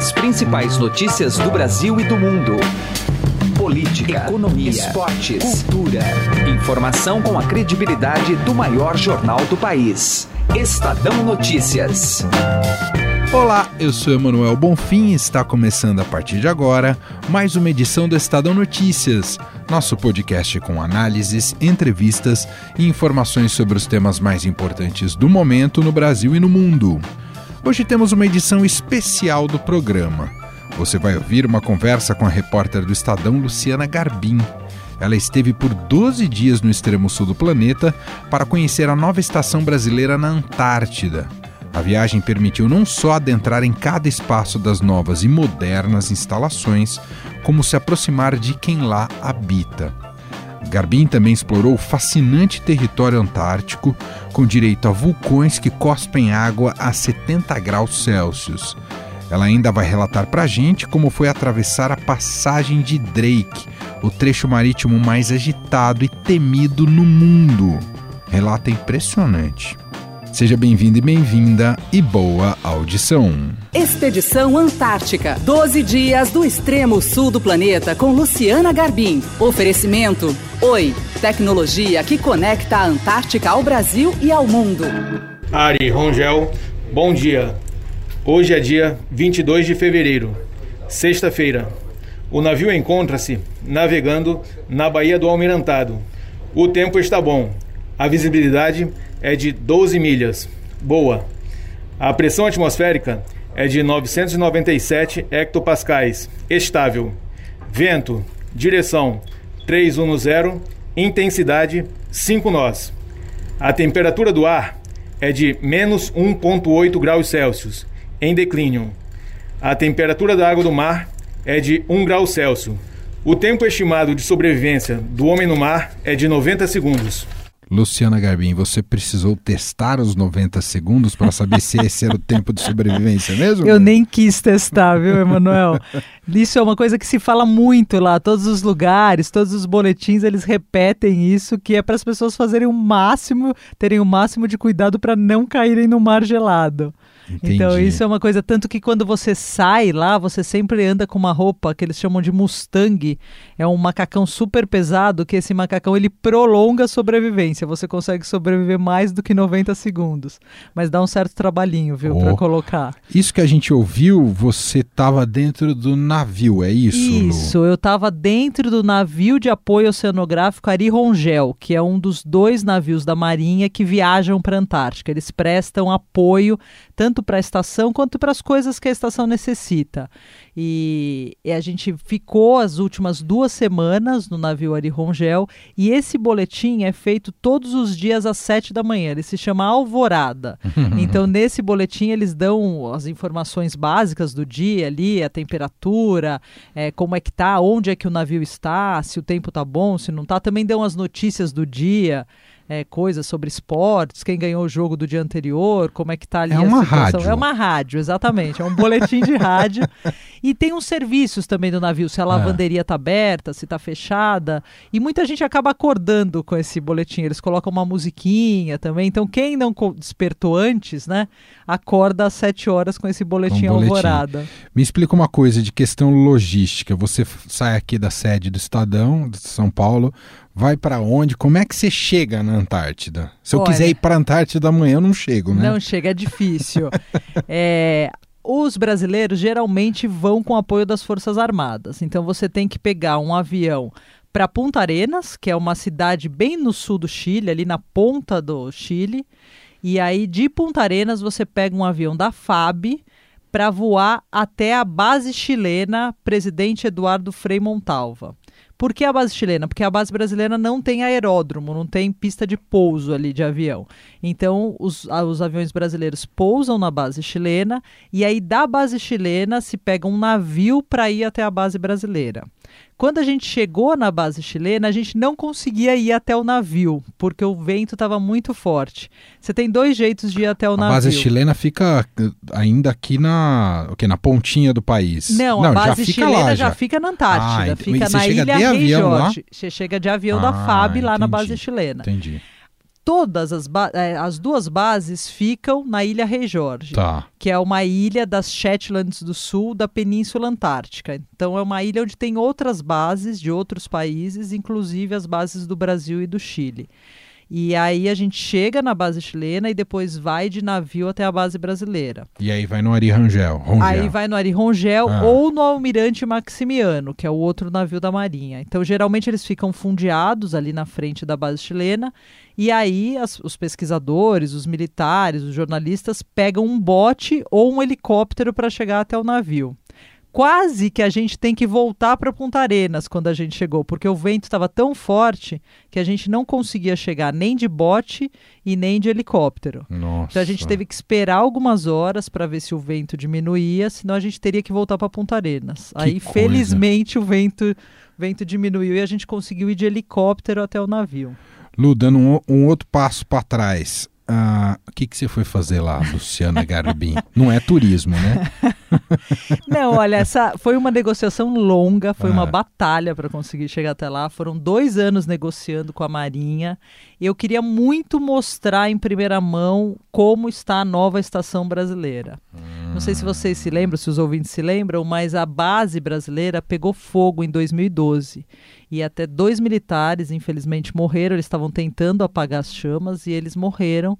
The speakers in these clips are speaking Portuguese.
As principais notícias do Brasil e do mundo. Política, economia, esportes, cultura. Informação com a credibilidade do maior jornal do país. Estadão Notícias. Olá, eu sou Emanuel Bonfim e está começando a partir de agora mais uma edição do Estadão Notícias, nosso podcast com análises, entrevistas e informações sobre os temas mais importantes do momento no Brasil e no mundo. Hoje temos uma edição especial do programa. Você vai ouvir uma conversa com a repórter do Estadão Luciana Garbim. Ela esteve por 12 dias no extremo sul do planeta para conhecer a nova estação brasileira na Antártida. A viagem permitiu não só adentrar em cada espaço das novas e modernas instalações, como se aproximar de quem lá habita. Garbin também explorou o fascinante território antártico, com direito a vulcões que cospem água a 70 graus Celsius. Ela ainda vai relatar para a gente como foi atravessar a passagem de Drake, o trecho marítimo mais agitado e temido no mundo. Relato impressionante. Seja bem-vindo e bem-vinda e boa audição. Expedição Antártica. 12 dias do extremo sul do planeta com Luciana Garbim. Oferecimento: Oi, tecnologia que conecta a Antártica ao Brasil e ao mundo. Ari Rongel, bom dia. Hoje é dia 22 de fevereiro, sexta-feira. O navio encontra-se navegando na Baía do Almirantado. O tempo está bom. A visibilidade é de 12 milhas. Boa. A pressão atmosférica é de 997 hectopascais. Estável. Vento, direção 310, intensidade 5 nós. A temperatura do ar é de menos 1,8 graus Celsius, em declínio. A temperatura da água do mar é de 1 grau Celsius. O tempo estimado de sobrevivência do homem no mar é de 90 segundos. Luciana Garbim, você precisou testar os 90 segundos para saber se esse era o tempo de sobrevivência mesmo? Eu nem quis testar, viu, Emanuel? Isso é uma coisa que se fala muito lá, todos os lugares, todos os boletins, eles repetem isso, que é para as pessoas fazerem o máximo, terem o máximo de cuidado para não caírem no mar gelado. Entendi. Então, isso é uma coisa, tanto que quando você sai lá, você sempre anda com uma roupa que eles chamam de Mustang. É um macacão super pesado, que esse macacão ele prolonga a sobrevivência. Você consegue sobreviver mais do que 90 segundos. Mas dá um certo trabalhinho, viu, Oh. para colocar. Isso que a gente ouviu, você estava dentro do navio, é isso? Lu? Isso, eu estava dentro do navio de apoio oceanográfico Ari Rongel, que é um dos dois navios da Marinha que viajam para a Antártica. Eles prestam apoio tanto para a estação quanto para as coisas que a estação necessita. E, e a gente ficou as últimas duas semanas no navio Ari Rongel e esse boletim é feito todos os dias às sete da manhã. Ele se chama Alvorada. Então, nesse boletim, eles dão as informações básicas do dia ali, a temperatura, é, como é que tá, onde é que o navio está, se o tempo tá bom, se não tá. Também dão as notícias do dia. É, coisas sobre esportes, quem ganhou o jogo do dia anterior, como é que tá ali É a uma situação. rádio. É uma rádio, exatamente. É um boletim de rádio. E tem uns serviços também do navio, se a lavanderia tá aberta, se tá fechada. E muita gente acaba acordando com esse boletim. Eles colocam uma musiquinha também. Então, quem não despertou antes, né, acorda às 7 horas com esse boletim, Um boletim. alvorada. Me explica uma coisa de questão logística. Você sai aqui da sede do Estadão, de São Paulo, vai para onde? Como é que você chega na Antártida? Se eu Olha- quiser ir para a Antártida amanhã, eu não chego, né? Não chega, é difícil. É, os brasileiros geralmente vão com apoio das Forças Armadas. Então você tem que pegar um avião para Punta Arenas, que é uma cidade bem no sul do Chile, ali na ponta do Chile. E aí de Punta Arenas você pega um avião da FAB para voar até a base chilena Presidente Eduardo Frei Montalva. Por que a base chilena? Porque a base brasileira não tem aeródromo, não tem pista de pouso ali de avião. Então, os, os aviões brasileiros pousam na base chilena e aí da base chilena se pega um navio para ir até a base brasileira. Quando a gente chegou na base chilena, a gente não conseguia ir até o navio, porque o vento estava muito forte. Você tem dois jeitos de ir até o A navio. base chilena fica eh, ainda aqui na, o na pontinha do país. Não, a base já chilena lá, já. fica na Antártida, Ah, fica na chega ilha de Rei avião lá? Jorge. Você chega de avião da Ah, FAB lá na entendi. base chilena. Entendi. Todas as, é, as duas bases ficam na Ilha Rei Jorge, tá. que é uma ilha das Shetlands do Sul da Península Antártica. Então é uma ilha onde tem outras bases de outros países, inclusive as bases do Brasil e do Chile. E aí a gente chega na base chilena e depois vai de navio até a base brasileira. E aí vai no Ari Rangel. Aí vai no Ari Rongel ah. ou no Almirante Maximiano, que é o outro navio da Marinha. Então geralmente eles ficam fundeados ali na frente da base chilena e aí as, os pesquisadores, os militares, os jornalistas pegam um bote ou um helicóptero para chegar até o navio quase que a gente tem que voltar para Punta Arenas quando a gente chegou, porque o vento estava tão forte que a gente não conseguia chegar nem de bote e nem de helicóptero. Nossa. Então a gente teve que esperar algumas horas para ver se o vento diminuía, senão a gente teria que voltar para Punta Arenas. Que Aí, coisa. felizmente, o vento, vento diminuiu e a gente conseguiu ir de helicóptero até o navio. Lu, dando um, um outro passo para trás, ah, o que, que você foi fazer lá, Luciana Garbim? Não é turismo, né? Não, olha, essa foi uma negociação longa, foi ah. uma batalha para conseguir chegar até lá. Foram dois anos negociando com a Marinha. Eu queria muito mostrar em primeira mão como está a nova estação brasileira. Hum. Não sei se vocês se lembram, se os ouvintes se lembram, mas a base brasileira pegou fogo em 2012 e até dois militares, infelizmente, morreram. Eles estavam tentando apagar as chamas e eles morreram.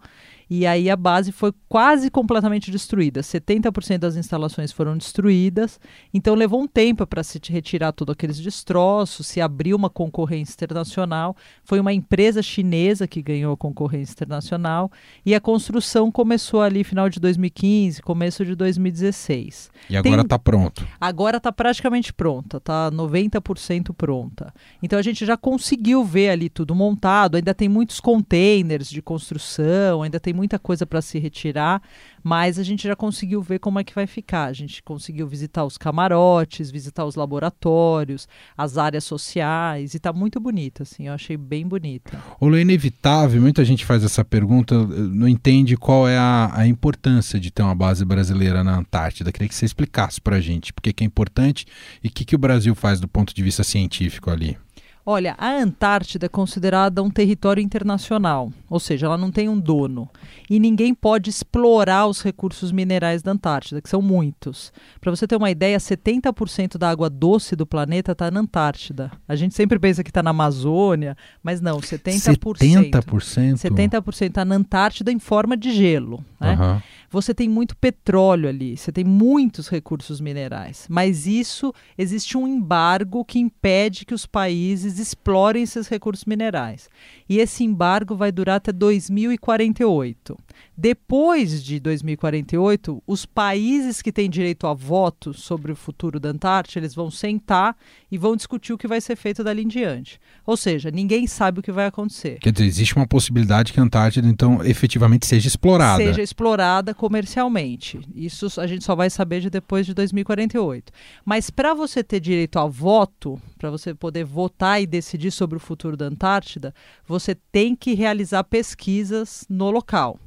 E aí a base foi quase completamente destruída. 70% das instalações foram destruídas. Então levou um tempo para se retirar todos aqueles destroços, se abriu uma concorrência internacional. Foi uma empresa chinesa que ganhou a concorrência internacional e a construção começou ali final de 2015, começo de 2016. E agora está pronto. Agora está praticamente pronta, está 90% pronta. Então a gente já conseguiu ver ali tudo montado, ainda tem muitos containers de construção, ainda tem muita coisa para se retirar, mas a gente já conseguiu ver como é que vai ficar. A gente conseguiu visitar os camarotes, visitar os laboratórios, as áreas sociais, e está muito bonita, assim, eu achei bem bonita. O é inevitável, muita gente faz essa pergunta, não entende qual é a, a importância de ter uma base brasileira na Antártida. Queria que você explicasse para a gente por que é importante e o que, que o Brasil faz do ponto de vista científico ali. Olha, a Antártida é considerada um território internacional, ou seja, ela não tem um dono. E ninguém pode explorar os recursos minerais da Antártida, que são muitos. Para você ter uma ideia, 70% da água doce do planeta está na Antártida. A gente sempre pensa que está na Amazônia, mas não, 70%. 70%? 70% está na Antártida em forma de gelo. Né? Uhum você tem muito petróleo ali, você tem muitos recursos minerais. Mas isso existe um embargo que impede que os países explorem esses recursos minerais. E esse embargo vai durar até 2048. Depois de 2048, os países que têm direito a voto sobre o futuro da Antártida, eles vão sentar e vão discutir o que vai ser feito dali em diante. Ou seja, ninguém sabe o que vai acontecer. Quer dizer, existe uma possibilidade que a Antártida, então, efetivamente seja explorada. Seja explorada comercialmente. Isso a gente só vai saber de depois de 2048. Mas para você ter direito a voto, para você poder votar e decidir sobre o futuro da Antártida, você tem que realizar pesquisas no local.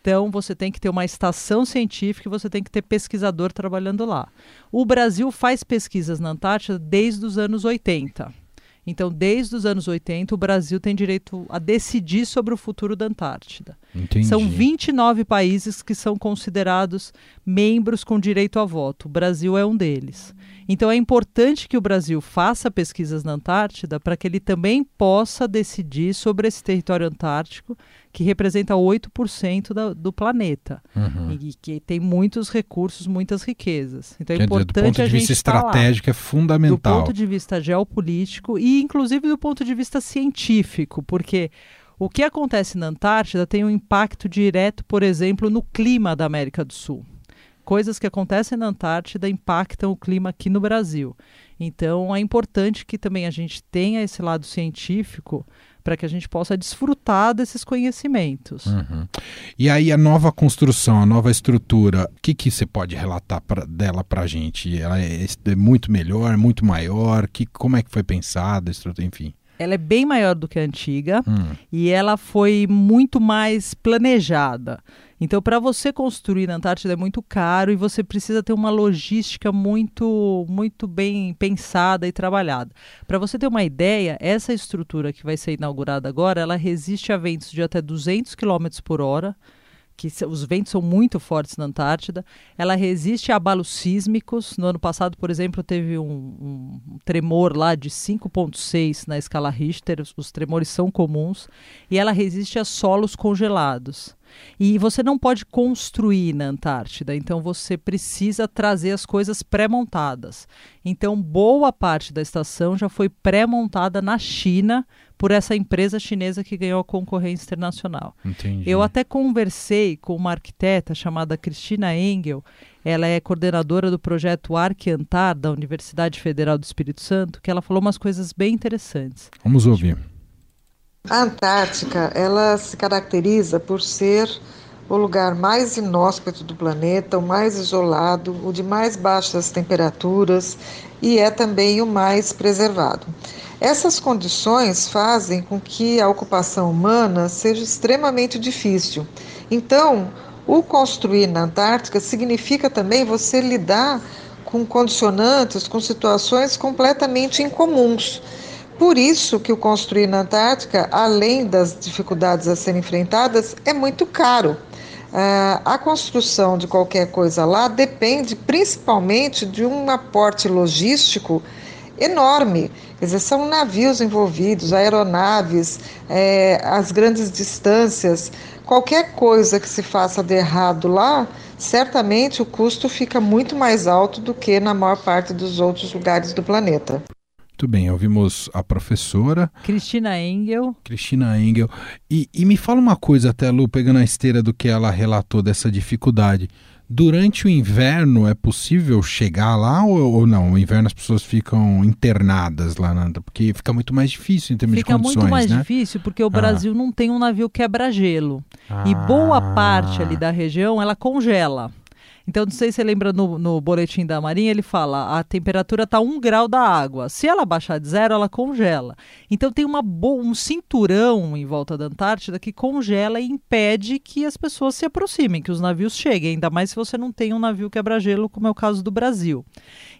Então, você tem que ter uma estação científica e você tem que ter pesquisador trabalhando lá. O Brasil faz pesquisas na Antártida desde os anos 80. Então, desde os anos 80, o Brasil tem direito a decidir sobre o futuro da Antártida. Entendi. São 29 países que são considerados membros com direito a voto. O Brasil é um deles. Então, é importante que o Brasil faça pesquisas na Antártida para que ele também possa decidir sobre esse território antártico que representa 8% da, do planeta uhum. e que tem muitos recursos, muitas riquezas. Então é Quer importante dizer, do ponto de vista estratégico é fundamental. Do ponto de vista geopolítico e inclusive do ponto de vista científico, porque o que acontece na Antártida tem um impacto direto, por exemplo, no clima da América do Sul. Coisas que acontecem na Antártida impactam o clima aqui no Brasil. Então é importante que também a gente tenha esse lado científico para que a gente possa desfrutar desses conhecimentos. Uhum. E aí a nova construção, a nova estrutura, o que, que você pode relatar pra, dela para a gente? Ela é, é, muito melhor, muito maior? Que, como é que foi pensada, estrutura, enfim? Ela é bem maior do que a antiga hum. e ela foi muito mais planejada. Então, para você construir na Antártida é muito caro e você precisa ter uma logística muito, muito bem pensada e trabalhada. Para você ter uma ideia, essa estrutura que vai ser inaugurada agora, ela resiste a ventos de até 200 km por hora que os ventos são muito fortes na Antártida. Ela resiste a abalos sísmicos. No ano passado, por exemplo, teve um, um tremor lá de 5,6 na escala Richter. Os, os tremores são comuns. E ela resiste a solos congelados. E você não pode construir na Antártida, então você precisa trazer as coisas pré-montadas. Então, boa parte da estação já foi pré-montada na China por essa empresa chinesa que ganhou a concorrência internacional. Entendi. Eu até conversei com uma arquiteta chamada Cristina Engel. Ela é coordenadora do projeto Arqueantar da Universidade Federal do Espírito Santo, que ela falou umas coisas bem interessantes. Vamos ouvir. A Antártica, ela se caracteriza por ser o lugar mais inóspito do planeta, o mais isolado, o de mais baixas temperaturas e é também o mais preservado. Essas condições fazem com que a ocupação humana seja extremamente difícil. Então, o construir na Antártica significa também você lidar com condicionantes, com situações completamente incomuns. Por isso que o construir na Antártica, além das dificuldades a serem enfrentadas, é muito caro. Uh, a construção de qualquer coisa lá depende principalmente de um aporte logístico enorme. Quer dizer, são navios envolvidos, aeronaves, é, as grandes distâncias. Qualquer coisa que se faça de errado lá, certamente o custo fica muito mais alto do que na maior parte dos outros lugares do planeta. Muito bem, ouvimos a professora Cristina Engel. Cristina Engel. E, e me fala uma coisa, até Lu, pegando a esteira do que ela relatou dessa dificuldade. Durante o inverno é possível chegar lá ou, ou não? No inverno as pessoas ficam internadas lá, na, porque fica muito mais difícil em termos fica de condições, Fica muito mais né? difícil porque o ah. Brasil não tem um navio quebra-gelo. Ah. E boa parte ali da região ela congela. Então, não sei se você lembra no, no boletim da Marinha, ele fala a temperatura está um grau da água. Se ela baixar de zero, ela congela. Então, tem uma um cinturão em volta da Antártida que congela e impede que as pessoas se aproximem, que os navios cheguem, ainda mais se você não tem um navio quebra-gelo, como é o caso do Brasil.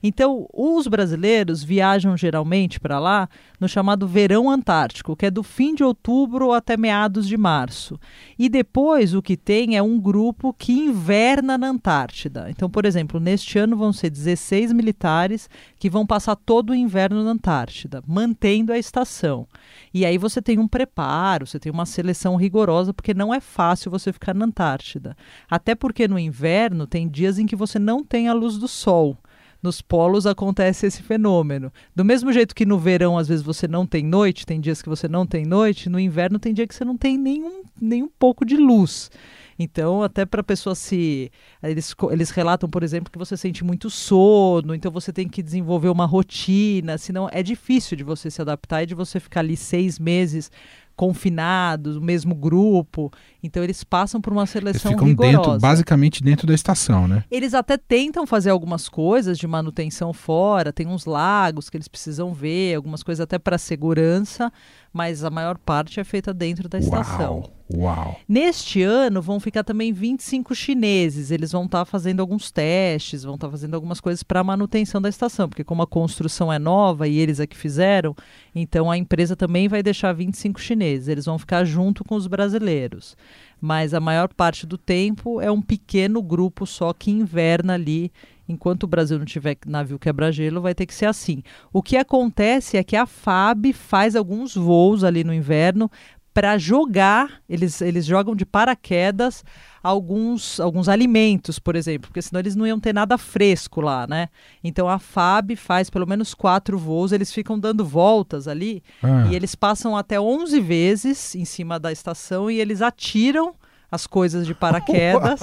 Então, os brasileiros viajam geralmente para lá no chamado verão antártico, que é do fim de outubro até meados de março. E depois o que tem é um grupo que inverna na Antártida. Então, por exemplo, neste ano vão ser 16 militares que vão passar todo o inverno na Antártida, mantendo a estação. E aí você tem um preparo, você tem uma seleção rigorosa, porque não é fácil você ficar na Antártida. Até porque no inverno tem dias em que você não tem a luz do sol nos polos acontece esse fenômeno. Do mesmo jeito que no verão, às vezes, você não tem noite, tem dias que você não tem noite, no inverno tem dia que você não tem nenhum, nenhum pouco de luz. Então, até para a pessoa se. Eles, eles relatam, por exemplo, que você sente muito sono, então você tem que desenvolver uma rotina, senão é difícil de você se adaptar e de você ficar ali seis meses confinados, o mesmo grupo. Então eles passam por uma seleção eles ficam rigorosa. dentro, basicamente dentro da estação, né? Eles até tentam fazer algumas coisas de manutenção fora, tem uns lagos que eles precisam ver, algumas coisas até para segurança, mas a maior parte é feita dentro da estação. Uau. Uau! Neste ano vão ficar também 25 chineses. Eles vão estar tá fazendo alguns testes, vão estar tá fazendo algumas coisas para a manutenção da estação, porque como a construção é nova e eles é que fizeram, então a empresa também vai deixar 25 chineses. Eles vão ficar junto com os brasileiros. Mas a maior parte do tempo é um pequeno grupo só que inverna ali enquanto o Brasil não tiver navio quebra-gelo, vai ter que ser assim. O que acontece é que a FAB faz alguns voos ali no inverno para jogar, eles, eles jogam de paraquedas alguns, alguns alimentos, por exemplo, porque senão eles não iam ter nada fresco lá, né? Então a FAB faz pelo menos quatro voos, eles ficam dando voltas ali ah. e eles passam até 11 vezes em cima da estação e eles atiram as coisas de paraquedas.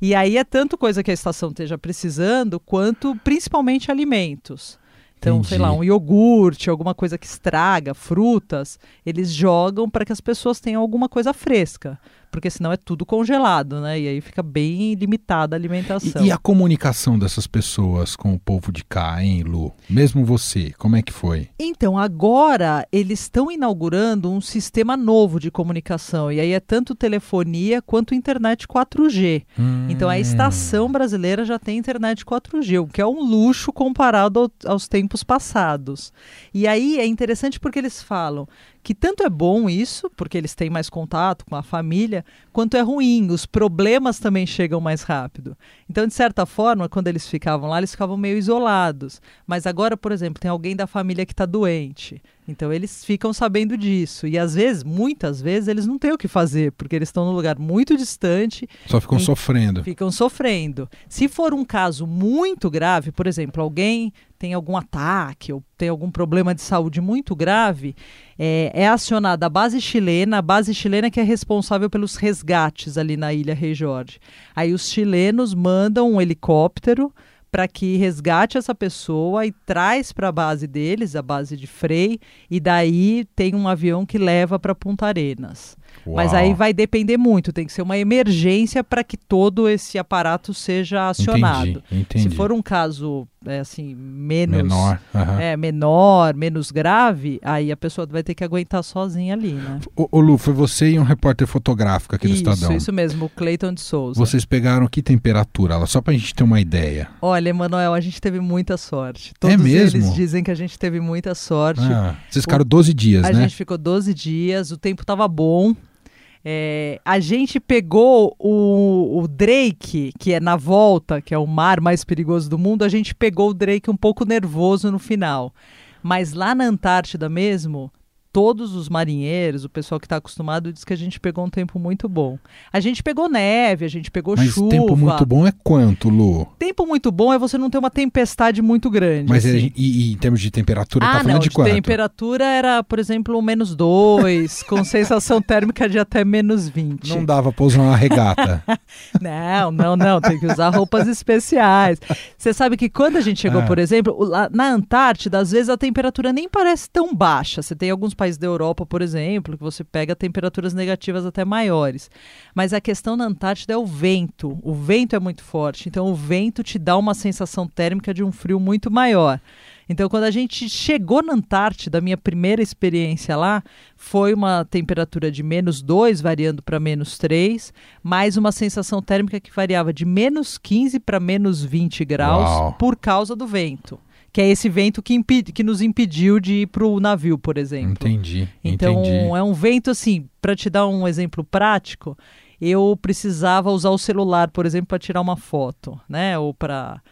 e aí é tanto coisa que a estação esteja precisando, quanto principalmente alimentos. Então, Entendi. sei lá, um iogurte, alguma coisa que estraga, frutas, eles jogam para que as pessoas tenham alguma coisa fresca. Porque senão é tudo congelado, né? E aí fica bem limitada a alimentação. E, e, a comunicação dessas pessoas com o povo de cá, hein, Lu? Mesmo você, como é que foi? Então, agora eles estão inaugurando um sistema novo de comunicação. E aí é tanto telefonia quanto internet 4G. Hum. Então a estação brasileira já tem internet 4G, o que é um luxo comparado ao, aos tempos passados. E aí é interessante porque eles falam que tanto é bom isso, porque eles têm mais contato com a família, quanto é ruim, os problemas também chegam mais rápido. Então, de certa forma, quando eles ficavam lá, eles ficavam meio isolados. Mas agora, por exemplo, tem alguém da família que está doente. Então eles ficam sabendo disso. E às vezes, muitas vezes, eles não têm o que fazer, porque eles estão num lugar muito distante. Só ficam sofrendo. Ficam sofrendo. Se for um caso muito grave, por exemplo, alguém tem algum ataque ou tem algum problema de saúde muito grave, é, é acionada a base chilena, a base chilena que é responsável pelos resgates ali na ilha Rei Jorge. Aí os chilenos mandam um helicóptero para que resgate essa pessoa e traz para a base deles, a base de Frei, e daí tem um avião que leva para Punta Arenas. Uau. Mas aí vai depender muito, tem que ser uma emergência para que todo esse aparato seja acionado. Entendi, entendi. Se for um caso é, assim menos menor, uhum. é, menor, menos grave, aí a pessoa vai ter que aguentar sozinha ali, né? O, o Lu, foi você e um repórter fotográfico aqui isso, do Estadão. Isso mesmo, o Cleiton de Souza. Vocês pegaram que temperatura? Só para a gente ter uma ideia. Olha, Emanuel, a gente teve muita sorte. Todos é mesmo? eles dizem que a gente teve muita sorte. Ah, vocês ficaram 12 dias, a né? A gente ficou 12 dias, o tempo estava bom. É, a gente pegou o, o, Drake, que é na volta, que é o mar mais perigoso do mundo, a gente pegou o Drake um pouco nervoso no final. Mas lá na Antártida mesmo, todos os marinheiros, o pessoal que está acostumado, diz que a gente pegou um tempo muito bom. A gente pegou neve, a gente pegou Mas chuva. Mas tempo muito bom é quanto, Lu? Tempo muito bom é você não ter uma tempestade muito grande. Mas assim. é, e, e, em termos de temperatura, ah, tá falando não, de quanto? temperatura era, por exemplo, menos 2, com sensação térmica de até menos 20. Não dava para usar uma regata. não, não, não, tem que usar roupas especiais. Você sabe que quando a gente chegou, ah. por exemplo, na Antártida, às vezes a temperatura nem parece tão baixa. Você tem alguns países da Europa, por exemplo, que você pega temperaturas negativas até maiores. Mas a questão na Antártida é o vento. O vento é muito forte, então o vento te dá uma sensação térmica de um frio muito maior. Então, quando a gente chegou na Antártida, a minha primeira experiência lá foi uma temperatura de menos 2, variando para menos 3, mais uma sensação térmica que variava de menos 15 para menos 20 graus Uau. por causa do vento que é esse vento que, impede, que nos impediu de ir para o navio, por exemplo. Entendi. Então entendi. é um vento assim, para te dar um exemplo prático, eu precisava usar o celular, por exemplo, para tirar uma foto, né? Ou para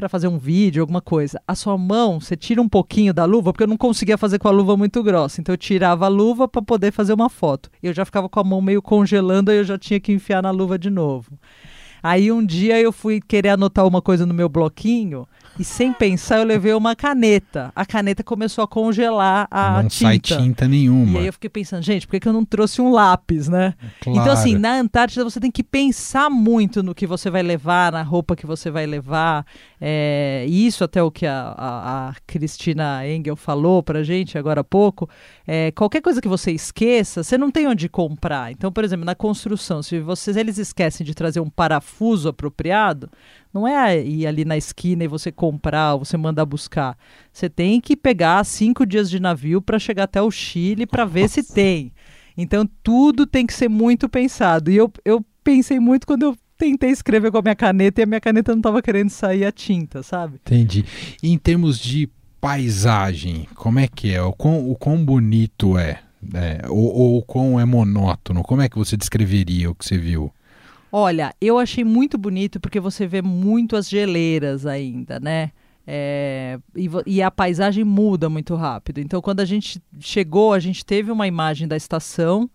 para fazer um vídeo, alguma coisa. A sua mão, você tira um pouquinho da luva, porque eu não conseguia fazer com a luva muito grossa. Então eu tirava a luva para poder fazer uma foto. Eu já ficava com a mão meio congelando, aí eu já tinha que enfiar na luva de novo. Aí um dia eu fui querer anotar uma coisa no meu bloquinho e sem pensar eu levei uma caneta. A caneta começou a congelar a não tinta. sai tinta nenhuma. E aí eu fiquei pensando, gente, por que, que eu não trouxe um lápis, né? Claro. Então assim, na Antártida você tem que pensar muito no que você vai levar, na roupa que você vai levar. É, isso até o que a, a, a Cristina Engel falou pra gente agora há pouco. É, qualquer coisa que você esqueça, você não tem onde comprar. Então, por exemplo, na construção, se vocês eles esquecem de trazer um parafuso apropriado, não é ir ali na esquina e você comprar, ou você mandar buscar. Você tem que pegar cinco dias de navio para chegar até o Chile para ver se tem. Então tudo tem que ser muito pensado. E eu, eu pensei muito quando eu tentei escrever com a minha caneta e a minha caneta não estava querendo sair a tinta, sabe? Entendi. E em termos de paisagem, como é que é? O quão, o quão bonito é? é ou, ou o quão é monótono? Como é que você descreveria o que você viu? Olha, eu achei muito bonito porque você vê muito as geleiras ainda, né? É, e, e, a paisagem muda muito rápido. Então, quando a gente chegou, a gente teve uma imagem da estação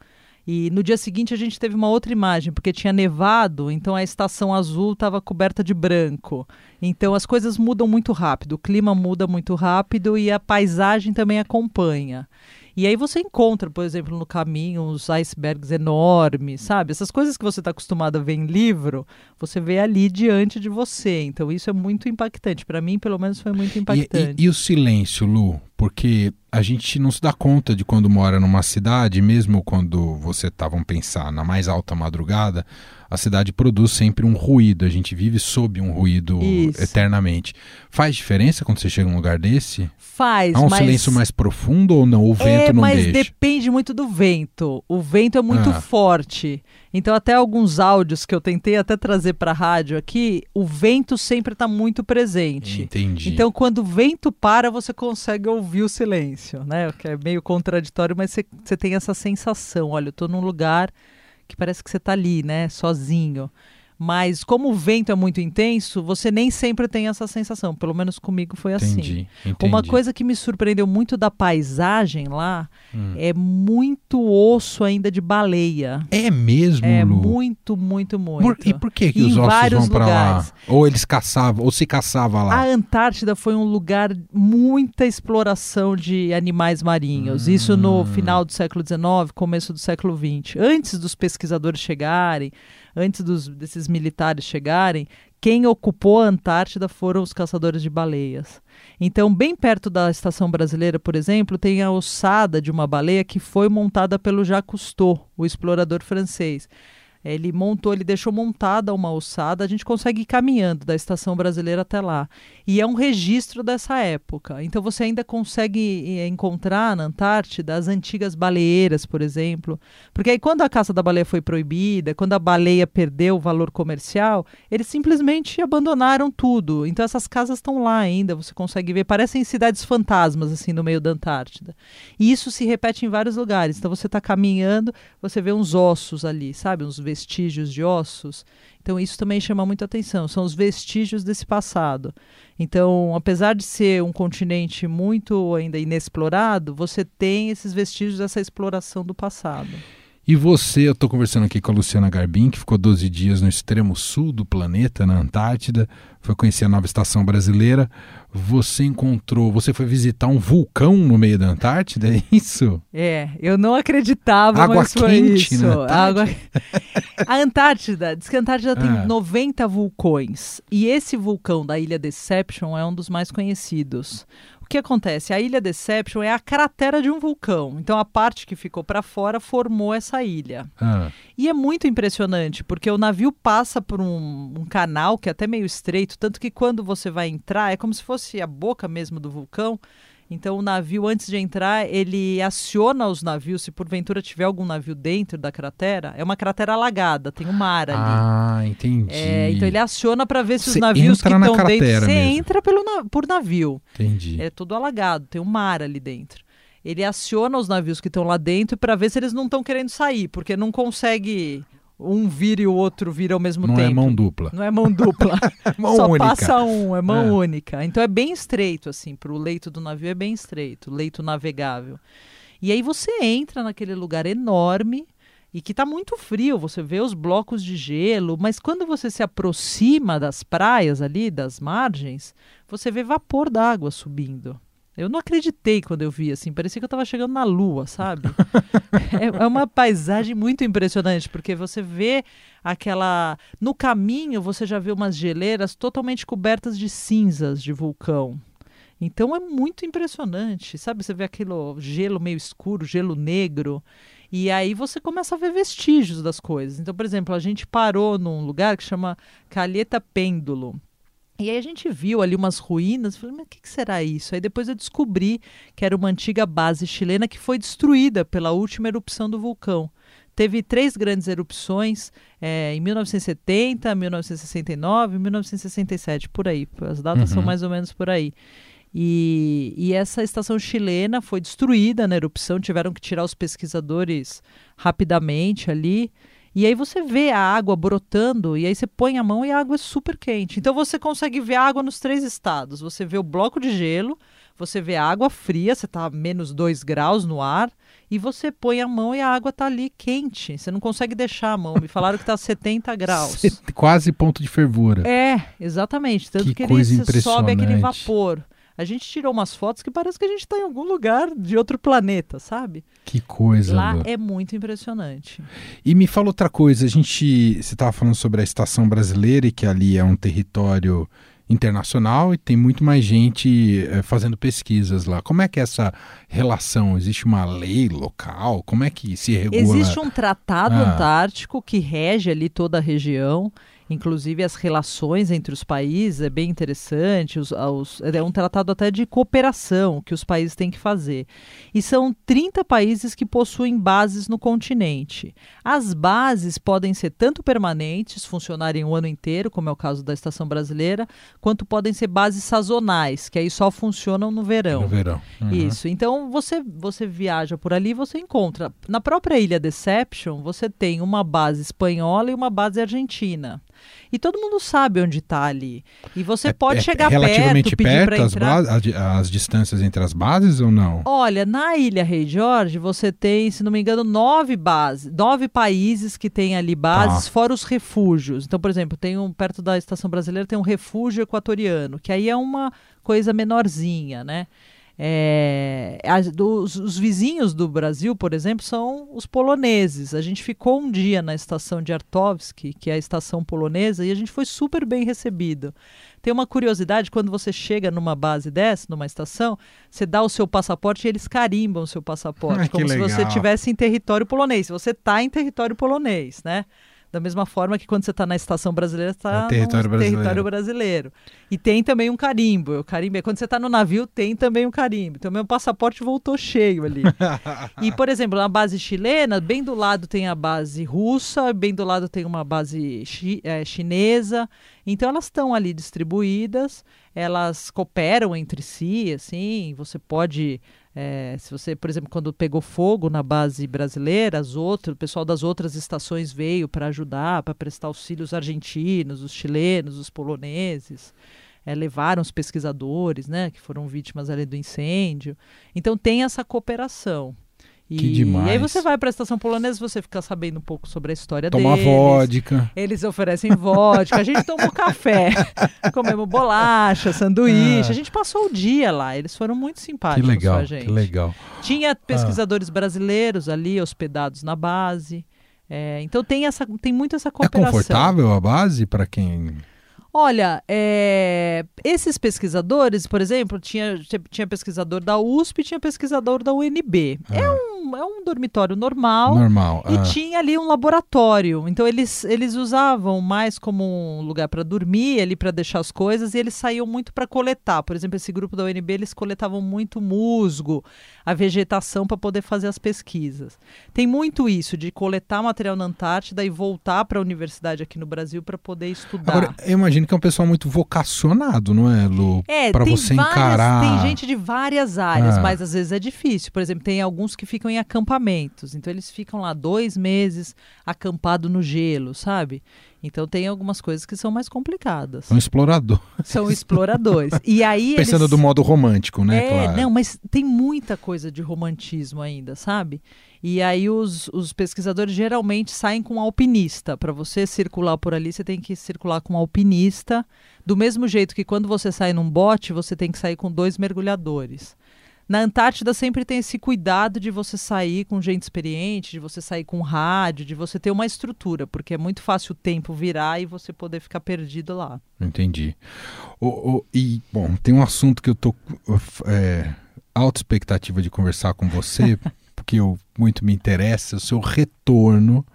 e no dia seguinte a gente teve uma outra imagem, porque tinha nevado, então a estação azul estava coberta de branco. Então as coisas mudam muito rápido, o clima muda muito rápido e a paisagem também acompanha. E aí você encontra, por exemplo, no caminho uns icebergs enormes, sabe? Essas coisas que você está acostumado a ver em livro, você vê ali diante de você. Então isso é muito impactante. Para mim, pelo menos, foi muito impactante. E, e, e, o silêncio, Lu? Porque a gente não se dá conta de quando mora numa cidade, mesmo quando você tá, vamos pensar, na mais alta madrugada, a cidade produz sempre um ruído, a gente vive sob um ruído Isso. eternamente. Faz diferença quando você chega num lugar desse? Faz, Há um mas... silêncio mais profundo ou não? O vento é, não mas deixa? depende muito do vento. O vento é muito Ah. forte. Então, até alguns áudios que eu tentei até trazer para rádio aqui, o vento sempre está muito presente. Entendi. Então, quando o vento para, você consegue ouvir o silêncio, né? O que é meio contraditório, mas você, você tem essa sensação. Olha, eu estou num lugar que parece que você está ali, né? Sozinho. Mas como o vento é muito intenso, você nem sempre tem essa sensação. Pelo menos comigo foi assim. entendi, entendi. Uma coisa que me surpreendeu muito da paisagem lá Hum. é muito osso ainda de baleia. É mesmo, É Lu? muito, muito, muito. Por- e por que, que os ossos vão lugares. lá? Ou eles caçavam, ou se caçava lá? A Antártida foi um lugar muita exploração de animais marinhos. Isso no Hum. final do século XIX, começo do século XX. Antes dos pesquisadores chegarem, antes dos, desses militares chegarem, quem ocupou a Antártida foram os caçadores de baleias. Então, bem perto da estação brasileira, por exemplo, tem a ossada de uma baleia que foi montada pelo Jacques Cousteau, o explorador francês. Ele montou, ele deixou montada uma ossada, a gente consegue ir caminhando da estação brasileira até lá. E é um registro dessa época. Então você ainda consegue eh, encontrar na Antártida as antigas baleeiras, por exemplo. Porque aí quando a caça da baleia foi proibida, quando a baleia perdeu o valor comercial, eles simplesmente abandonaram tudo. Então essas casas estão lá ainda, você consegue ver, parecem cidades fantasmas assim no meio da Antártida. E isso se repete em vários lugares. Então você está caminhando, você vê uns ossos ali, sabe? Uns vestígios de ossos. Então isso também chama muita atenção. São os vestígios desse passado. Então, apesar de ser um continente muito ainda inexplorado, você tem esses vestígios dessa exploração do passado. E você, eu estou conversando aqui com a Luciana Garbim, que ficou 12 dias no extremo sul do planeta, na Antártida, foi conhecer a nova estação brasileira. Você encontrou, você foi visitar um vulcão no meio da Antártida, é isso? É, eu não acreditava, Água mas foi quente isso. na Antártida. Água... a Antártida, diz que a Antártida tem Ah. 90 vulcões. E esse vulcão da Ilha Deception é um dos mais conhecidos. O que acontece? A Ilha Deception é a cratera de um vulcão. Então a parte que ficou para fora formou essa ilha. Ah, E é muito impressionante, porque o navio passa por um, um canal que é até meio estreito, tanto que quando você vai entrar, é como se fosse a boca mesmo do vulcão. Então o navio, antes de entrar, ele aciona os navios, se porventura tiver algum navio dentro da cratera, é uma cratera alagada, tem um mar ali. ah entendi. É, então ele aciona para ver se os navios que estão dentro. Você mesmo. entra pelo, por navio. Entendi. É todo alagado, tem um mar ali dentro. Ele aciona os navios que estão lá dentro para ver se eles não estão querendo sair, porque não consegue um vir e o outro vir ao mesmo Não tempo. é mão dupla. Não é mão dupla. Mão Só única. passa um, é mão É. única. Então é bem estreito, assim, para o leito do navio é bem estreito, leito navegável. E aí você entra naquele lugar enorme e que está muito frio, você vê os blocos de gelo, mas quando você se aproxima das praias ali, das margens, você vê vapor d'água subindo. Eu não acreditei quando eu vi, assim, parecia que eu estava chegando na lua, sabe? é, é uma paisagem muito impressionante, porque você vê aquela. No caminho, você já vê umas geleiras totalmente cobertas de cinzas de vulcão. Então é muito impressionante, sabe? Você vê aquele gelo meio escuro, gelo negro. E aí você começa a ver vestígios das coisas. Então, por exemplo, a gente parou num lugar que chama Calheta Pêndulo. E aí a gente viu ali umas ruínas, falei, mas o que, que será isso? Aí depois eu descobri que era uma antiga base chilena que foi destruída pela última erupção do vulcão. Teve três grandes erupções é, em 1970, 1969 e 1967, por aí. As datas são Uhum. mais ou menos por aí. E, e essa estação chilena foi destruída na erupção, tiveram que tirar os pesquisadores rapidamente ali. E aí você vê a água brotando, e aí você põe a mão e a água é super quente. Então você consegue ver a água nos três estados. Você vê o bloco de gelo, você vê a água fria, você está a menos 2 graus no ar, e você põe a mão e a água está ali quente. Você não consegue deixar a mão. Me falaram que está a 70 graus. Quase ponto de fervura. É, exatamente. Tanto Que que, ele sobe aquele vapor. A gente tirou umas fotos que parece que a gente está em algum lugar de outro planeta, sabe? Que coisa. Lá Lu. é muito impressionante. E me fala outra coisa, a gente, você estava falando sobre a estação brasileira e que ali é um território internacional e tem muito mais gente é, fazendo pesquisas lá. Como é que é essa relação? Existe uma lei local? Como é que se regula? Existe um tratado ah. antártico que rege ali toda a região inclusive as relações entre os países é bem interessante, os, os, é um tratado até de cooperação que os países têm que fazer. E são 30 países que possuem bases no continente. As bases podem ser tanto permanentes, funcionarem o ano inteiro, como é o caso da Estação Brasileira, quanto podem ser bases sazonais, que aí só funcionam no verão. No verão. Uhum. Isso. Então você, você viaja por ali você encontra. Na própria ilha Deception, você tem uma base espanhola e uma base argentina. E todo mundo sabe onde está ali. E você é, pode é chegar relativamente perto, perto as, as, as, distâncias entre as bases ou não? Olha, na Ilha Rei Jorge você tem, se não me engano, nove bases, nove países que têm ali bases, tá. fora os refúgios. Então, por exemplo, tem um perto da estação brasileira tem um refúgio equatoriano, que aí é uma coisa menorzinha, né? É, as, dos, os vizinhos do Brasil, por exemplo, são os poloneses. A gente ficou um dia na estação de Artovski, que é a estação polonesa, e a gente foi super bem recebido. Tem uma curiosidade, quando você chega numa base dessa, numa estação, você dá o seu passaporte e eles carimbam o seu passaporte, como se você estivesse em território polonês. Você está em território polonês, né? Da mesma forma que quando você está na estação brasileira, está é território, no brasileiro. território brasileiro. E tem também um carimbo. O carimbo é quando você está no navio, tem também um carimbo. Então, meu passaporte voltou cheio ali. e, por exemplo, na base chilena, bem do lado tem a base russa, bem do lado tem uma base chi é, chinesa. Então, elas estão ali distribuídas, elas cooperam entre si, assim, você pode é, se você, por exemplo, quando pegou fogo na base brasileira, as outras, o pessoal das outras estações veio para ajudar, para prestar auxílios argentinos, os chilenos, os poloneses. É, levaram os pesquisadores, né, que foram vítimas ali do incêndio. Então tem essa cooperação. E, que demais. E aí você vai para a estação polonesa, você fica sabendo um pouco sobre a história Toma deles. Toma vodka. Eles oferecem vodka. A gente tomou café, comemos bolacha, sanduíche. Ah. A gente passou o dia lá. Eles foram muito simpáticos que legal, com a gente. Que legal. Tinha pesquisadores ah. brasileiros ali hospedados na base. É, então tem essa, tem muito essa cooperação. É confortável a base para quem Olha, é, esses pesquisadores, por exemplo, tinha, tinha pesquisador da USP e tinha pesquisador da UNB. É ah. É, um, é um dormitório normal. Normal. E ah. tinha ali um laboratório. Então eles, eles usavam mais como um lugar para dormir, ali para deixar as coisas, e eles saíam muito para coletar. Por exemplo, esse grupo da UNB, eles coletavam muito musgo, a vegetação para poder fazer as pesquisas. Tem muito isso de coletar material na Antártida e voltar para a universidade aqui no Brasil para poder estudar. Agora, eu imagino imagino que é um pessoal muito vocacionado, não é, Lu? É, para você várias, encarar. Tem gente de várias áreas, ah. mas às vezes é difícil. Por exemplo, tem alguns que ficam em acampamentos. Então eles ficam lá dois meses acampado no gelo, sabe? Então tem algumas coisas que são mais complicadas. São exploradores. São exploradores. E aí Pensando eles... do modo romântico, né? É, claro. não, mas tem muita coisa de romantismo ainda, sabe? E aí os, os pesquisadores geralmente saem com um alpinista. Para você circular por ali, você tem que circular com um alpinista. Do mesmo jeito que quando você sai num bote, você tem que sair com dois mergulhadores. Na Antártida sempre tem esse cuidado de você sair com gente experiente, de você sair com rádio, de você ter uma estrutura, porque é muito fácil o tempo virar e você poder ficar perdido lá. Entendi. O, o, e, bom, tem um assunto que eu tô é, alta expectativa de conversar com você, porque eu, muito me interessa, o seu retorno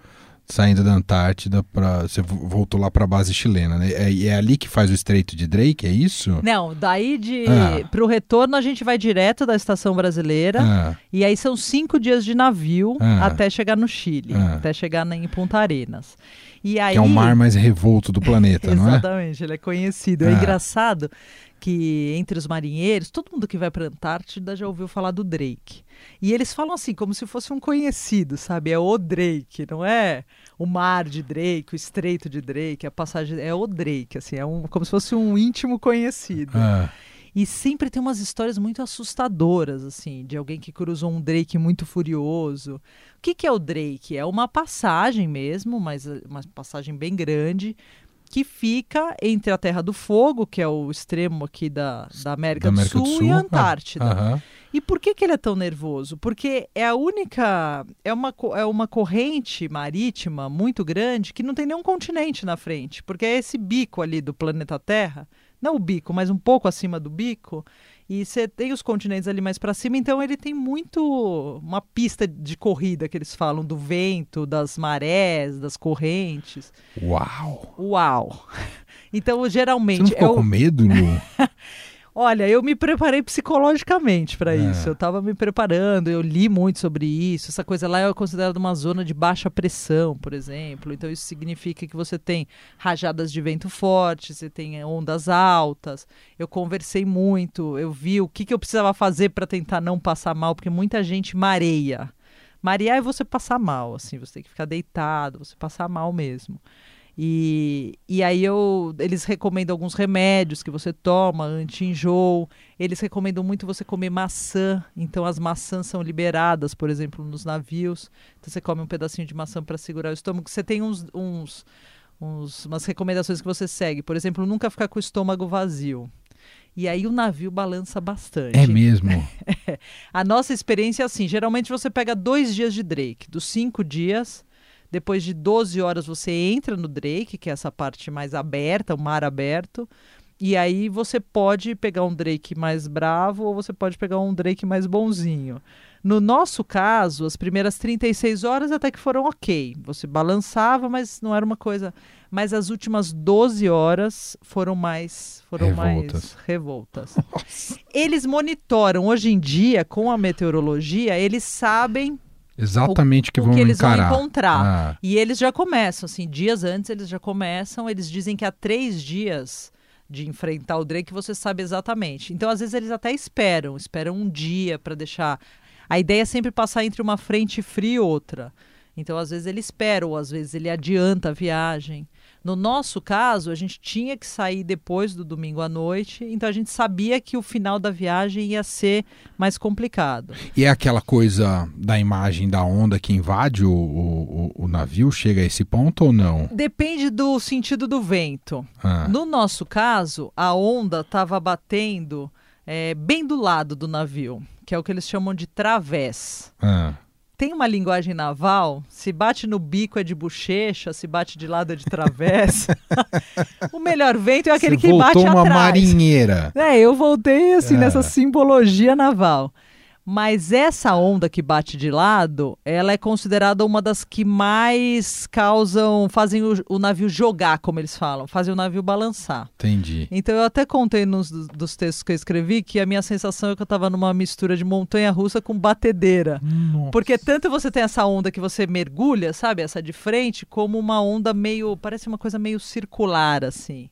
saindo da Antártida para você voltou lá para a base chilena, né? É, é, ali que faz o Estreito de Drake, é isso? Não, daí de ah. para o retorno a gente vai direto da estação brasileira ah. e aí são cinco dias de navio ah. até chegar no Chile, ah. até chegar em Punta Arenas. E aí... Que é o mar mais revolto do planeta, não é? Exatamente, ele é conhecido. É ah. engraçado que entre os marinheiros, todo mundo que vai para a Antártida já ouviu falar do Drake. E eles falam assim, como se fosse um conhecido, sabe? É o Drake, não é o mar de Drake, o estreito de Drake, a passagem. É o Drake, assim, é um, como se fosse um íntimo conhecido. Ah. E sempre tem umas histórias muito assustadoras, assim, de alguém que cruzou um Drake muito furioso. O que, que é o Drake? É uma passagem mesmo, mas uma passagem bem grande, que fica entre a Terra do Fogo, que é o extremo aqui da, da América, da América do, Sul, do, Sul, e a Antártida. Ah, e por que, que ele é tão nervoso? Porque é a única. É uma, é uma corrente marítima muito grande que não tem nenhum continente na frente. Porque é esse bico ali do planeta Terra não o bico, mas um pouco acima do bico. E você tem os continentes ali mais para cima, então ele tem muito uma pista de corrida que eles falam do vento, das marés, das correntes. Uau! Uau! Então, geralmente. Você não ficou é o... com medo, Lu? Olha, eu me preparei psicologicamente para É. isso. Eu estava me preparando, eu li muito sobre isso. Essa coisa lá é considerada uma zona de baixa pressão, por exemplo. Então isso significa que você tem rajadas de vento forte, você tem ondas altas. Eu conversei muito, eu vi o que, que eu precisava fazer para tentar não passar mal, porque muita gente mareia. Marear é você passar mal, assim, você tem que ficar deitado, você passar mal mesmo. E, e aí eu, eles recomendam alguns remédios que você toma, anti-enjoo. Eles recomendam muito você comer maçã. Então as maçãs são liberadas, por exemplo, nos navios. Então você come um pedacinho de maçã para segurar o estômago. Você tem uns, uns, uns, umas recomendações que você segue. Por exemplo, nunca ficar com o estômago vazio. E aí o navio balança bastante. É mesmo? A nossa experiência é assim: geralmente você pega dois dias de Drake, dos cinco dias. Depois de 12 horas você entra no Drake, que é essa parte mais aberta, o mar aberto. E aí você pode pegar um Drake mais bravo ou você pode pegar um Drake mais bonzinho. No nosso caso, as primeiras 36 horas até que foram ok. Você balançava, mas não era uma coisa. Mas as últimas 12 horas foram mais foram Revoltas. mais revoltas. Eles monitoram hoje em dia com a meteorologia, eles sabem Exatamente o que o vão que eles encarar. vão encontrar. Ah, E eles já começam, assim, dias antes eles já começam. Eles dizem que há três dias de enfrentar o Drake você sabe exatamente. Então, às vezes, eles até esperam, esperam um dia para deixar. A ideia é sempre passar entre uma frente fria e outra. Então, às vezes, ele espera, ou às vezes ele adianta a viagem. No nosso caso, a gente tinha que sair depois do domingo à noite, então a gente sabia que o final da viagem ia ser mais complicado. E é aquela coisa da imagem da onda que invade o, o, o- navio? Chega a esse ponto ou não? Depende do sentido do vento. Ah, No nosso caso, a onda estava batendo é, bem do lado do navio, que é o que eles chamam de través. ah. Tem uma linguagem naval, se bate no bico é de bochecha, se bate de lado é de través. o melhor vento é aquele Você que bate uma atrás. marinheira. É, eu voltei assim É. nessa simbologia naval. Mas essa onda que bate de lado, ela é considerada uma das que mais causam, fazem o, o navio jogar, como eles falam, fazem o navio balançar. Entendi. Então eu até contei nos dos- textos que eu escrevi que a minha sensação é que eu estava numa mistura de montanha russa com batedeira. Nossa. Porque tanto você tem essa onda que você mergulha, sabe, essa de frente, como uma onda meio, parece uma coisa meio circular assim.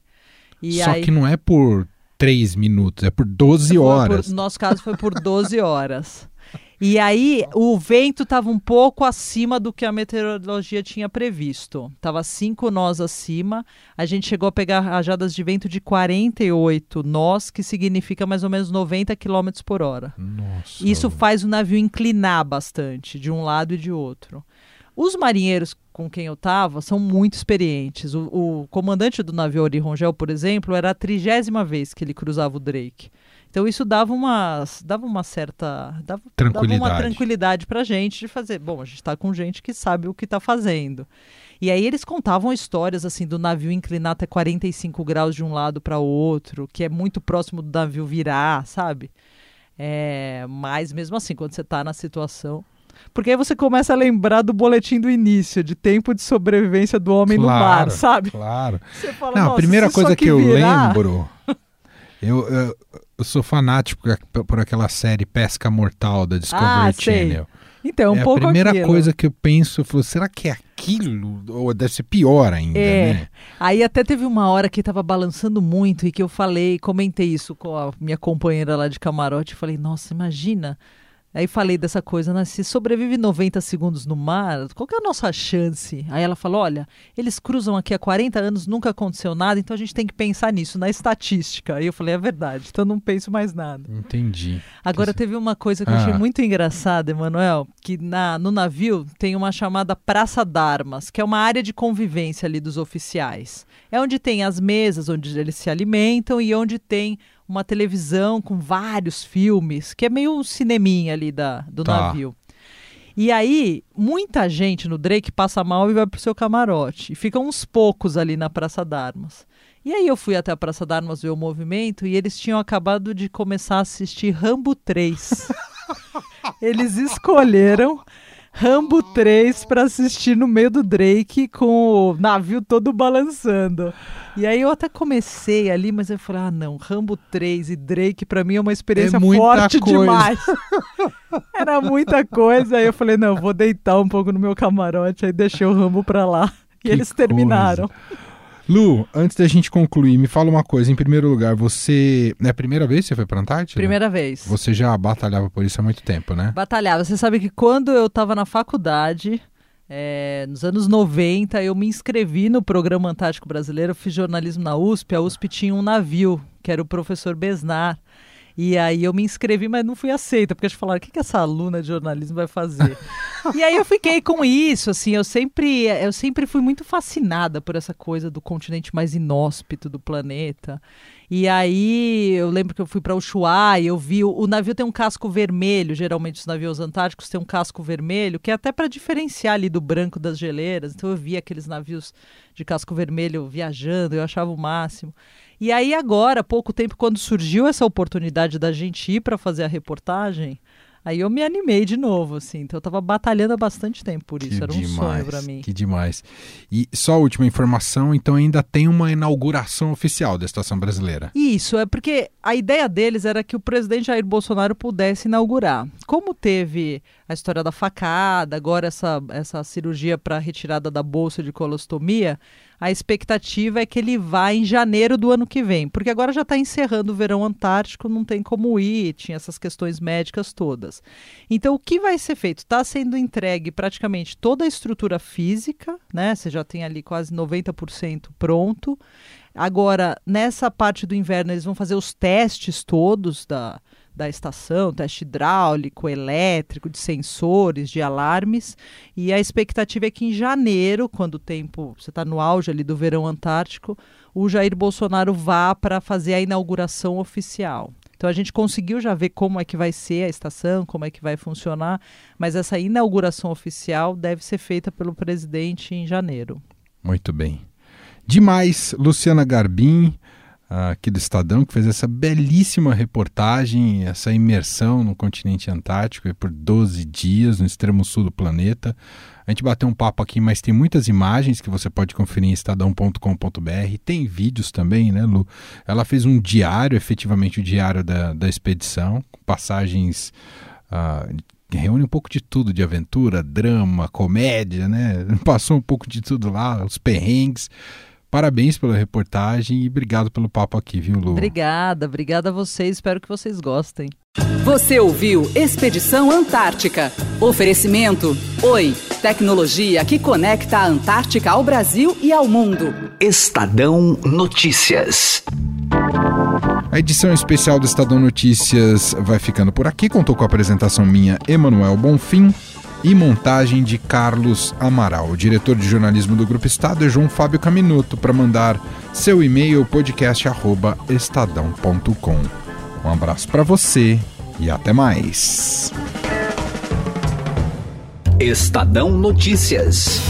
E Só aí, que não é por três minutos, é por 12 foi por- horas. no nosso caso foi por 12 horas. E aí o vento estava um pouco acima do que a meteorologia tinha previsto. Tava 5 nós acima. A gente chegou a pegar rajadas de vento de 48 nós, que significa mais ou menos 90 km por hora. Nossa. Isso faz o navio inclinar bastante de um lado e de outro. Os marinheiros com quem eu estava são muito experientes. O, o comandante do navio Ori Rongel, por exemplo, era a trigésima vez que ele cruzava o Drake. Então isso dava uma, dava uma certa dava, dava uma Tranquilidade. tranquilidade para gente de fazer. Bom, a gente está com gente que sabe o que está fazendo. E aí eles contavam histórias assim do navio inclinar até 45 graus de um lado para o outro, que é muito próximo do navio virar, sabe? É, mas mesmo assim, quando você está na situação. Porque aí você começa a lembrar do boletim do início, de tempo de sobrevivência do homem no mar, Claro, sabe? Claro. Você fala, Não, a "Nossa, primeira coisa que eu virar-" lembro. Eu, eu, eu sou fanático por- aquela série Pesca Mortal da Discovery Ah, sei. Channel. Então, um é a pouco primeira aquilo. coisa que eu penso, eu falo, será que é aquilo? Ou deve ser pior ainda, É. né? Aí até teve uma hora que tava balançando muito e que eu falei, comentei isso com a minha companheira lá de camarote, falei, nossa, imagina. Aí falei dessa coisa, né? Se sobrevive 90 segundos no mar, qual que é a nossa chance? Aí ela falou: olha, eles cruzam aqui há 40 anos, nunca aconteceu nada, então a gente tem que pensar nisso, na estatística. Aí eu falei: é verdade, então não penso mais nada. Entendi. Agora teve uma coisa que eu achei Ah. muito engraçada, Emanuel, que na, no navio tem uma chamada Praça d'Armas, que é uma área de convivência ali dos oficiais. É onde tem as mesas onde eles se alimentam e onde tem uma televisão com vários filmes, que é meio um cineminha ali da, do Tá. navio. E aí, muita gente no Drake passa mal e vai pro seu camarote. E ficam uns poucos ali na Praça d'Armas. E aí eu fui até a Praça da Armas ver o movimento e eles tinham acabado de começar a assistir Rambo 3. eles escolheram Rambo 3 para assistir no meio do Drake com o navio todo balançando. E aí eu até comecei ali, mas eu falei: "Ah, não, Rambo 3 e Drake para mim é uma experiência É forte coisa. demais". Era muita coisa. Aí eu falei: "Não, vou deitar um pouco no meu camarote". Aí deixei o Rambo para lá e Que eles terminaram. Lu, antes da gente concluir, me fala uma coisa. Em primeiro lugar, você. É a primeira vez que você foi pra Antártida? Primeira vez. Você já batalhava por isso há muito tempo, né? Batalhava. Você sabe que quando eu estava na faculdade, é, nos anos 90, eu me inscrevi no Programa Antártico Brasileiro, eu fiz jornalismo na USP. A USP tinha um navio, que era o professor Besnar. E aí eu me inscrevi, mas não fui aceita, porque eles falaram, o que, que essa aluna de jornalismo vai fazer? e aí eu fiquei com isso, assim, eu sempre, eu sempre fui muito fascinada por essa coisa do continente mais inóspito do planeta. E aí eu lembro que eu fui para Ushuaia, eu vi o, o navio tem um casco vermelho, geralmente os navios antárticos têm um casco vermelho, que é até para diferenciar ali do branco das geleiras. Então eu vi aqueles navios de casco vermelho viajando, eu achava o máximo. E aí agora, há pouco tempo, quando surgiu essa oportunidade da gente ir para fazer a reportagem, aí eu me animei de novo, assim. Então eu tava batalhando há bastante tempo por isso, Que era um sonho demais, para mim. Que demais. E só a última informação, então ainda tem uma inauguração oficial da Estação Brasileira. Isso, é porque a ideia deles era que o presidente Jair Bolsonaro pudesse inaugurar. Como teve a história da facada, agora essa, essa cirurgia para retirada da bolsa de colostomia, a expectativa é que ele vá em janeiro do ano que vem, porque agora já está encerrando o verão antártico, não tem como ir, tinha essas questões médicas todas. Então, o que vai ser feito? Está sendo entregue praticamente toda a estrutura física, né? Você já tem ali quase 90% pronto. Agora, nessa parte do inverno, eles vão fazer os testes todos da, da estação, teste hidráulico, elétrico, de sensores, de alarmes. E a expectativa é que em janeiro, quando o tempo, você está no auge ali do verão antártico, o Jair Bolsonaro vá para fazer a inauguração oficial. Então a gente conseguiu já ver como é que vai ser a estação, como é que vai funcionar, mas essa inauguração oficial deve ser feita pelo presidente em janeiro. Muito bem. Demais, Luciana Garbim, aqui do Estadão, que fez essa belíssima reportagem, essa imersão no continente antártico por 12 dias no extremo sul do planeta. A gente bateu um papo aqui, mas tem muitas imagens que você pode conferir em estadão.com.br. Tem vídeos também, né, Lu? Ela fez um diário, efetivamente o diário da, da expedição, com passagens. que reúne um pouco de tudo, de aventura, drama, comédia, né? Passou um pouco de tudo lá, os perrengues. Parabéns pela reportagem e obrigado pelo papo aqui, viu, Lu? Obrigada, obrigada a vocês, espero que vocês gostem. Você ouviu Expedição Antártica. Oferecimento: Oi, tecnologia que conecta a Antártica ao Brasil e ao mundo. Estadão Notícias. A edição especial do Estadão Notícias vai ficando por aqui. Contou com a apresentação minha, Emanuel Bonfim, e montagem de Carlos Amaral. O diretor de jornalismo do Grupo Estado é João Fábio Caminuto. Para mandar seu e-mail, podcast.estadão.com. Um abraço para você e até mais. Estadão Notícias.